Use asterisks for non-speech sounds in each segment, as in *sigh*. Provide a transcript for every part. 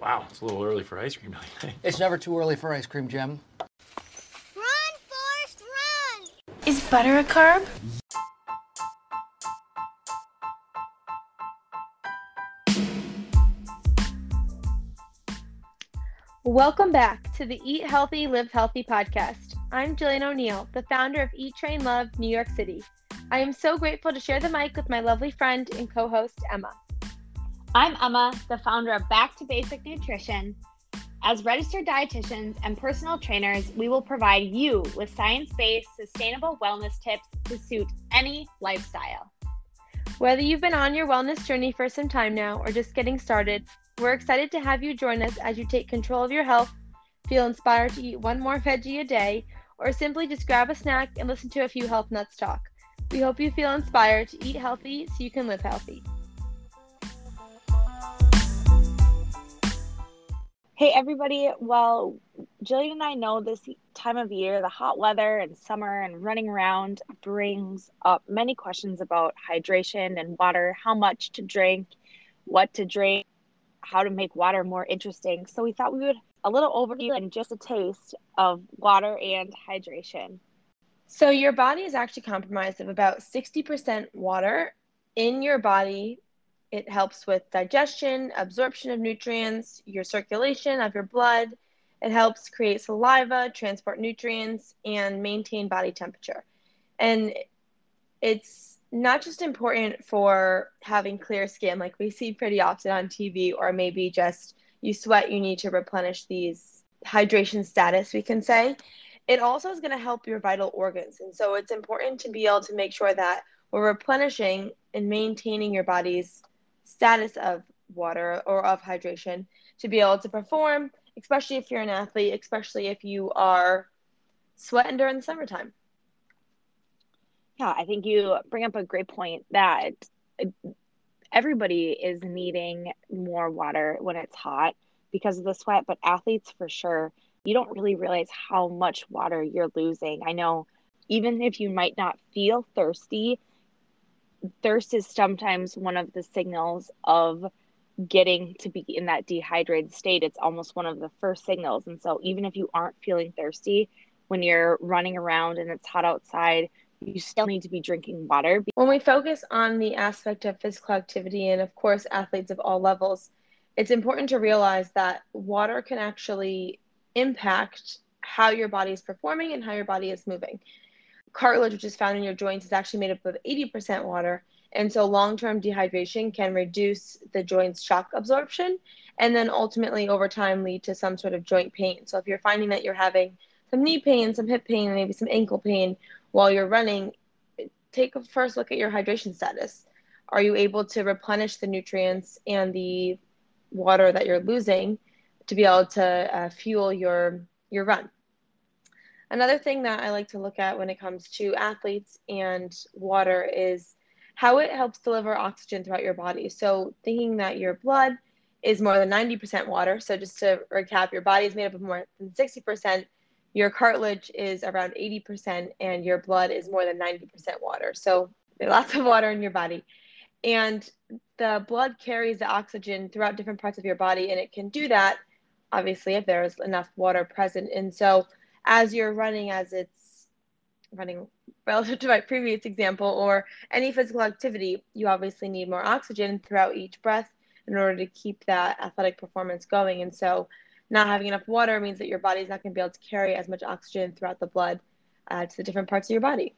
Wow, it's a little early for ice cream. It's never too early for ice cream, Jim. Run, Forrest, run! Is butter a carb? Welcome back to the Eat Healthy, Live Healthy podcast. I'm Jillian O'Neill, the founder of Eat Train Love New York City. I am so grateful to share the mic with my lovely friend and co host, Emma. I'm Emma, the founder of Back to Basic Nutrition. As registered dietitians and personal trainers, we will provide you with science based, sustainable wellness tips to suit any lifestyle. Whether you've been on your wellness journey for some time now or just getting started, we're excited to have you join us as you take control of your health, feel inspired to eat one more veggie a day, or simply just grab a snack and listen to a few health nuts talk. We hope you feel inspired to eat healthy so you can live healthy. Hey, everybody. Well, Jillian and I know this time of year, the hot weather and summer and running around brings up many questions about hydration and water, how much to drink, what to drink, how to make water more interesting. So we thought we would a little overview and just a taste of water and hydration. So, your body is actually comprised of about 60% water. In your body, it helps with digestion, absorption of nutrients, your circulation of your blood. It helps create saliva, transport nutrients, and maintain body temperature. And it's not just important for having clear skin, like we see pretty often on TV, or maybe just you sweat, you need to replenish these hydration status, we can say. It also is going to help your vital organs. And so it's important to be able to make sure that we're replenishing and maintaining your body's status of water or of hydration to be able to perform, especially if you're an athlete, especially if you are sweating during the summertime. Yeah, I think you bring up a great point that everybody is needing more water when it's hot because of the sweat, but athletes for sure, you don't really realize how much water you're losing. I know even if you might not feel thirsty, thirst is sometimes one of the signals of getting to be in that dehydrated state. It's almost one of the first signals. And so, even if you aren't feeling thirsty when you're running around and it's hot outside, you still need to be drinking water. When we focus on the aspect of physical activity and, of course, athletes of all levels, it's important to realize that water can actually impact how your body is performing and how your body is moving cartilage, which is found in your joints, is actually made up of 80% water. And so long term dehydration can reduce the joint's shock absorption and then ultimately over time lead to some sort of joint pain. So if you're finding that you're having some knee pain, some hip pain, maybe some ankle pain while you're running, take a first look at your hydration status. Are you able to replenish the nutrients and the water that you're losing to be able to uh, fuel your your run? Another thing that I like to look at when it comes to athletes and water is how it helps deliver oxygen throughout your body. So, thinking that your blood is more than 90% water. So, just to recap, your body is made up of more than 60%, your cartilage is around 80%, and your blood is more than 90% water. So, lots of water in your body. And the blood carries the oxygen throughout different parts of your body, and it can do that, obviously, if there's enough water present. And so, as you're running as it's running relative *laughs* to my previous example or any physical activity you obviously need more oxygen throughout each breath in order to keep that athletic performance going. And so not having enough water means that your body's not going to be able to carry as much oxygen throughout the blood uh, to the different parts of your body.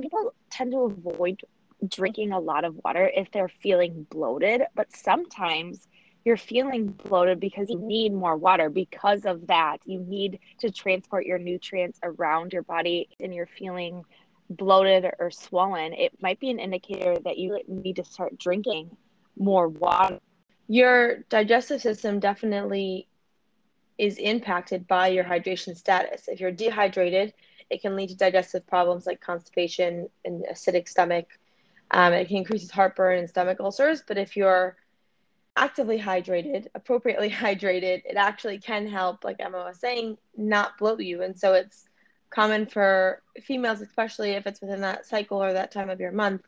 People tend to avoid drinking a lot of water if they're feeling bloated but sometimes you're feeling bloated because you need more water. Because of that, you need to transport your nutrients around your body and you're feeling bloated or swollen. It might be an indicator that you need to start drinking more water. Your digestive system definitely is impacted by your hydration status. If you're dehydrated, it can lead to digestive problems like constipation and acidic stomach. Um, it can increase heartburn and stomach ulcers. But if you're actively hydrated, appropriately *laughs* hydrated, it actually can help, like Emma was saying, not bloat you. And so it's common for females, especially if it's within that cycle or that time of your month,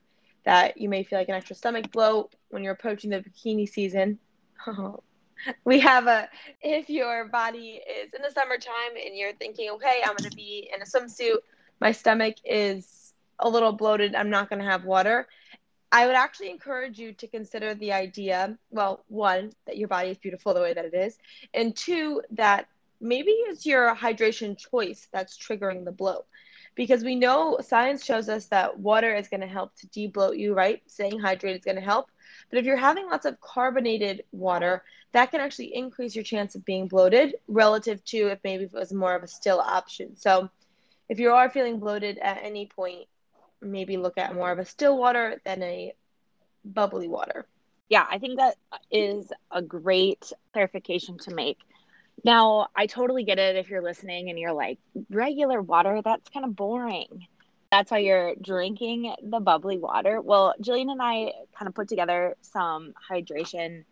that you may feel like an extra stomach bloat when you're approaching the bikini season. *laughs* we have a if your body is in the summertime and you're thinking okay i'm going to be in a swimsuit my stomach is a little bloated i'm not going to have water i would actually encourage you to consider the idea well one that your body is beautiful the way that it is and two that maybe it's your hydration choice that's triggering the bloat. Because we know science shows us that water is going to help to debloat you right? Staying hydrated is going to help. But if you're having lots of carbonated water, that can actually increase your chance of being bloated relative to if maybe it was more of a still option. So if you are feeling bloated at any point, maybe look at more of a still water than a bubbly water. Yeah, I think that is a great clarification to make. Now, I totally get it if you're listening and you're like, regular water, that's kind of boring that's why you're drinking the bubbly water. Well, Jillian and I kind of put together some hydration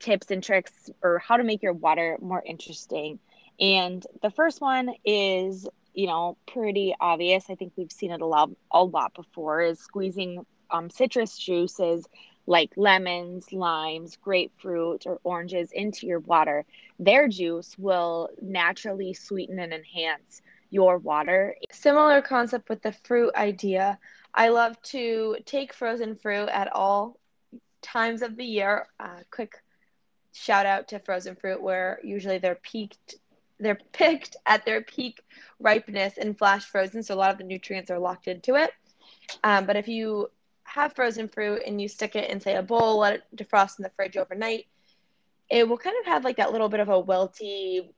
tips and tricks or how to make your water more interesting. And the first one is, you know, pretty obvious. I think we've seen it a lot, a lot before is squeezing um, citrus juices like lemons, limes, grapefruit, or oranges into your water. Their juice will naturally sweeten and enhance your water. Similar concept with the fruit idea. I love to take frozen fruit at all times of the year. Uh, quick shout out to frozen fruit where usually they're peaked they're *laughs* picked at their peak ripeness and flash frozen so a lot of the nutrients are locked into it um, but if you have frozen fruit and you stick it in say a bowl let it defrost in the fridge overnight it will kind of have like that little bit of a welty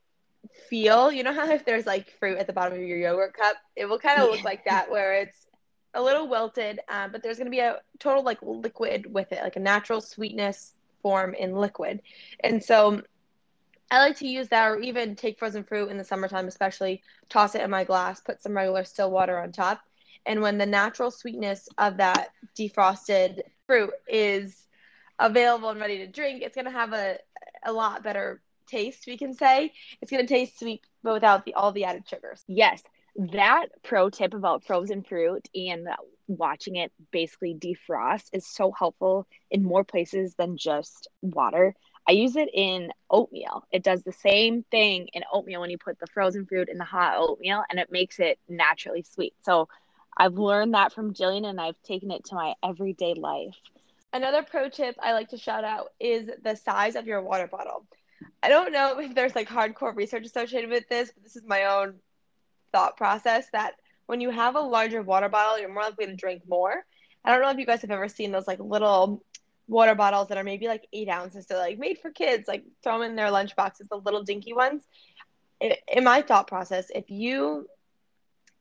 feel. You know how if there's like fruit at the bottom of your yogurt cup, it will kind of yeah. look like that, where it's a little wilted, um, but there's going to be a total like liquid with it, like a natural sweetness form in liquid. And so I like to use that, or even take frozen fruit in the summertime, especially toss it in my glass, put some regular still water on top. And when the natural sweetness of that defrosted fruit is available and ready to drink, it's going to have a, a lot better taste, we can say. It's going to taste sweet, but without the, all the added sugars. Yes. That pro tip about frozen fruit and watching it basically defrost is so helpful in more places than just water. I use it in oatmeal. It does the same thing in oatmeal when you put the frozen fruit in the hot oatmeal and it makes it naturally sweet. So I've learned that from Jillian and I've taken it to my everyday life. Another pro tip I like to shout out is the size of your water bottle. I don't know if there's like hardcore research associated with this, but this is my own thought process that when you have a larger water bottle, you're more likely to drink more. I don't know if you guys have ever seen those like little water bottles that are maybe like eight ounces. They're like made for kids, like throw them in their lunch boxes, the little dinky ones. In my thought process, if you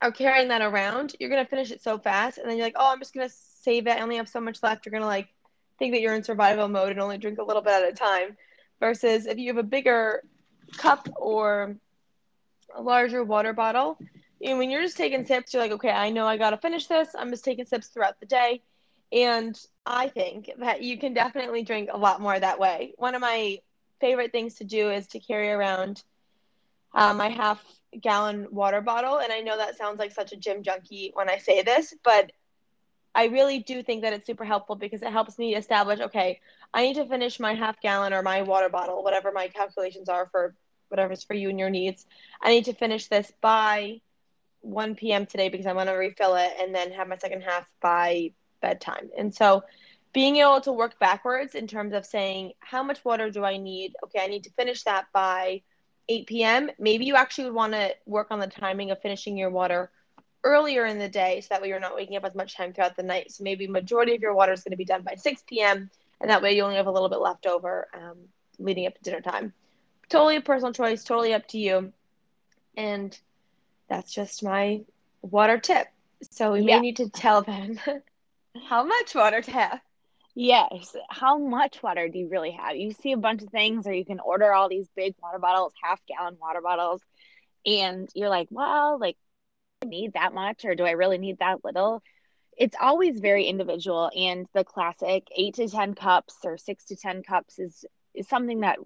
are carrying that around, you're gonna finish it so fast, and then you're like, oh, I'm just gonna save it. I only have so much left. You're gonna like think that you're in survival mode and only drink a little bit at a time versus if you have a bigger cup or a larger water bottle, and when you're just taking sips, you're like, okay, I know I got to finish this. I'm just taking sips throughout the day. And I think that you can definitely drink a lot more that way. One of my favorite things to do is to carry around uh, my half gallon water bottle. And I know that sounds like such a gym junkie when I say this, but I really do think that it's super helpful because it helps me establish okay, I need to finish my half gallon or my water bottle, whatever my calculations are for whatever's for you and your needs. I need to finish this by 1 p.m. today because I'm going to refill it and then have my second half by bedtime. And so being able to work backwards in terms of saying, how much water do I need? Okay, I need to finish that by 8 p.m. Maybe you actually would want to work on the timing of finishing your water earlier in the day so that way you're not waking up as much time throughout the night. So maybe majority of your water is going to be done by 6 p.m. and that way you only have a little bit left over um, leading up to dinner time. Totally a personal choice, totally up to you. And that's just my water tip. So we yeah. may need to tell them *laughs* how much water to have. Yes. How much water do you really have? You see a bunch of things, or you can order all these big water bottles, half gallon water bottles, and you're like, well, like I need that much or do I really need that little? It's always very individual. And the classic eight to 10 cups or six to 10 cups is, is something that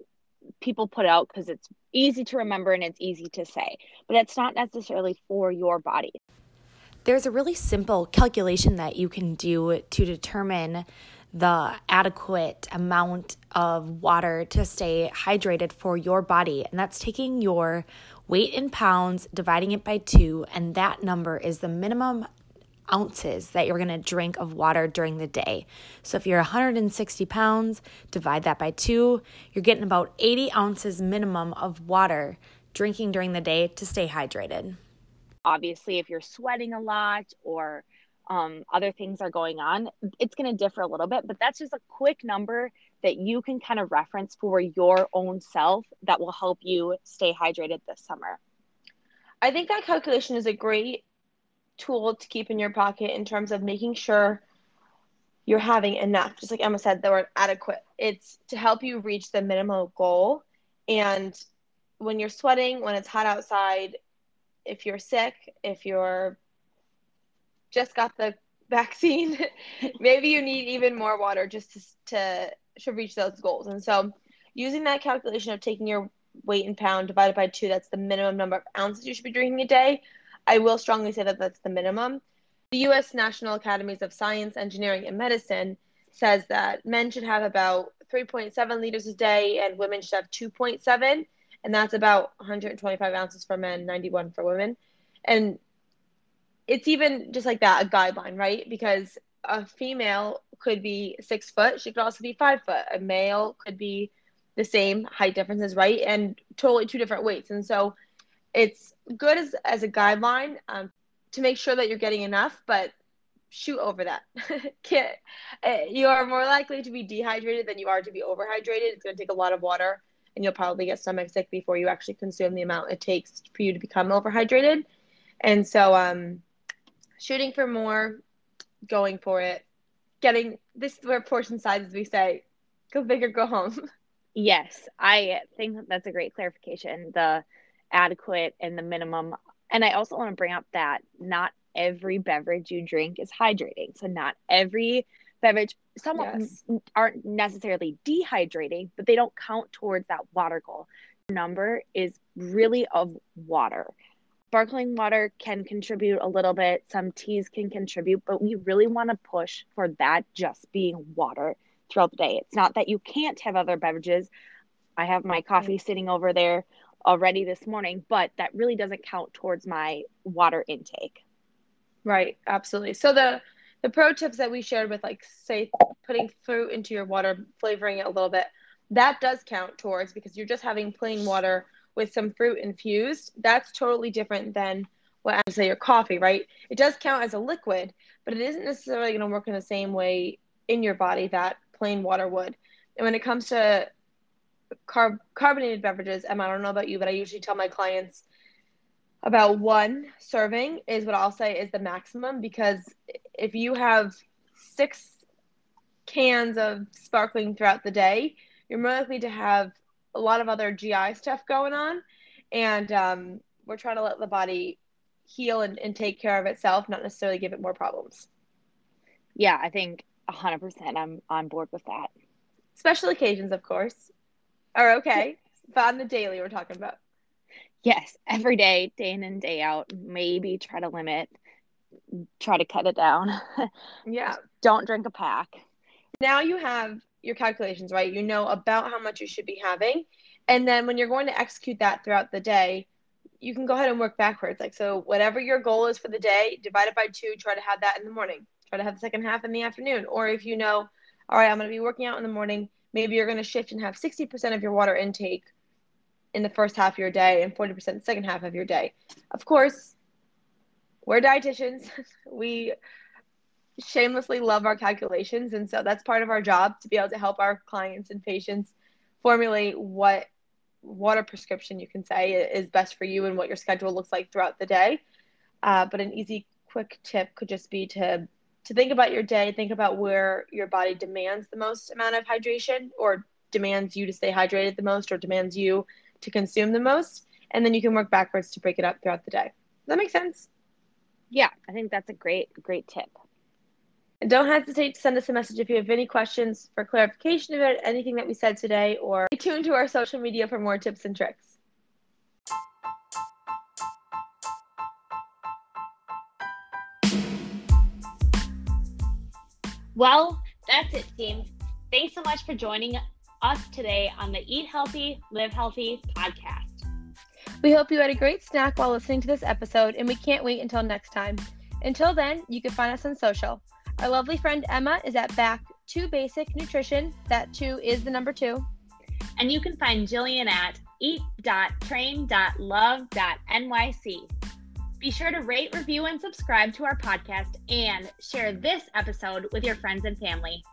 people put out because it's easy to remember and it's easy to say, but it's not necessarily for your body. There's a really simple calculation that you can do to determine the adequate amount of water to stay hydrated for your body. And that's taking your weight in pounds, dividing it by two, and that number is the minimum ounces that you're going to drink of water during the day. So if you're 160 pounds, divide that by two, you're getting about 80 ounces minimum of water drinking during the day to stay hydrated. Obviously, if you're sweating a lot or um, other things are going on, it's going to differ a little bit, but that's just a quick number that you can kind of reference for your own self that will help you stay hydrated this summer. I think that calculation is a great tool to keep in your pocket in terms of making sure you're having enough. Just like Emma said, the word adequate. It's to help you reach the minimal goal. And when you're sweating, when it's hot outside, if you're sick, if you're just got the *laughs* vaccine, *laughs* maybe you need even more water just to, to to reach those goals. And so, using that calculation of taking your weight in pound divided by two, that's the minimum number of ounces you should be drinking a day. I will strongly say that that's the minimum. The U.S. National Academies of Science, Engineering, and Medicine says that men should have about 3.7 liters a day and women should have 2.7, and that's about 125 ounces for men, 91 for women. And it's even just like that, a guideline, right? Because a female could be six foot, she could also be five foot. A male could be the same height differences, right? And totally two different weights. And so it's good as, as a guideline um, to make sure that you're getting enough, but shoot over that. *laughs* Can't, uh, you are more likely to be dehydrated than you are to be overhydrated. It's going to take a lot of water, and you'll probably get stomach sick before you actually consume the amount it takes for you to become overhydrated. And so, um, shooting for more, going for it, getting this is where portion size, as we say, go big or go home. *laughs* Yes, I think that's a great clarification. The adequate and the minimum. And I also want to bring up that not every beverage you drink is hydrating. So not every beverage some yes. aren't necessarily dehydrating, but they don't count towards that water goal. Number is really of water sparkling water can contribute a little bit, some teas can contribute, but we really want to push for that just being water throughout the day. It's not that you can't have other beverages. I have my coffee sitting over there already this morning, but that really doesn't count towards my water intake. Right, absolutely. So the the pro tips that we shared with like say putting fruit into your water, flavoring it a little bit, that does count towards because you're just having plain water with some fruit infused, that's totally different than what I say your coffee, right? It does count as a liquid, but it isn't necessarily going to work in the same way in your body that plain water would. And when it comes to carb- carbonated beverages, Emma, I don't know about you, but I usually tell my clients about one serving is what I'll say is the maximum because if you have six cans of sparkling throughout the day, you're more likely to have a lot of other GI stuff going on, and um, we're trying to let the body heal and, and take care of itself, not necessarily give it more problems. Yeah, I think 100% I'm on board with that. Special occasions, of course, are okay, but on the daily, we're talking about. Yes, every day, day in and day out, maybe try to limit, try to cut it down. *laughs* yeah. Don't drink a pack. Now you have your calculations, right? You know about how much you should be having. And then when you're going to execute that throughout the day, you can go ahead and work backwards. Like, so whatever your goal is for the day, divide it by two, try to have that in the morning, try to have the second half in the afternoon. Or if you know, all right, I'm going to be working out in the morning, maybe you're going to shift and have 60% of your water intake in the first half of your day and 40% the second half of your day. Of course, we're dietitians. *laughs* we shamelessly love our calculations. And so that's part of our job to be able to help our clients and patients formulate what what a prescription you can say is best for you and what your schedule looks like throughout the day. Uh, but an easy, quick tip could just be to to think about your day, think about where your body demands the most amount of hydration or demands you to stay hydrated the most or demands you to consume the most. And then you can work backwards to break it up throughout the day. Does that make sense? Yeah, I think that's a great, great tip. And don't hesitate to send us a message if you have any questions for clarification about anything that we said today, or stay tuned to our social media for more tips and tricks. Well, That's it, team. Thanks so much for joining us today on the Eat Healthy, Live Healthy podcast. We hope you had a great snack while listening to this episode, and we can't wait until next time. Until then, you can find us on social. Our lovely friend Emma is at Back to Basic Nutrition. That two is the number two. And you can find Jillian at eat.train.love.nyc. Be sure to rate, review, and subscribe to our podcast and share this episode with your friends and family.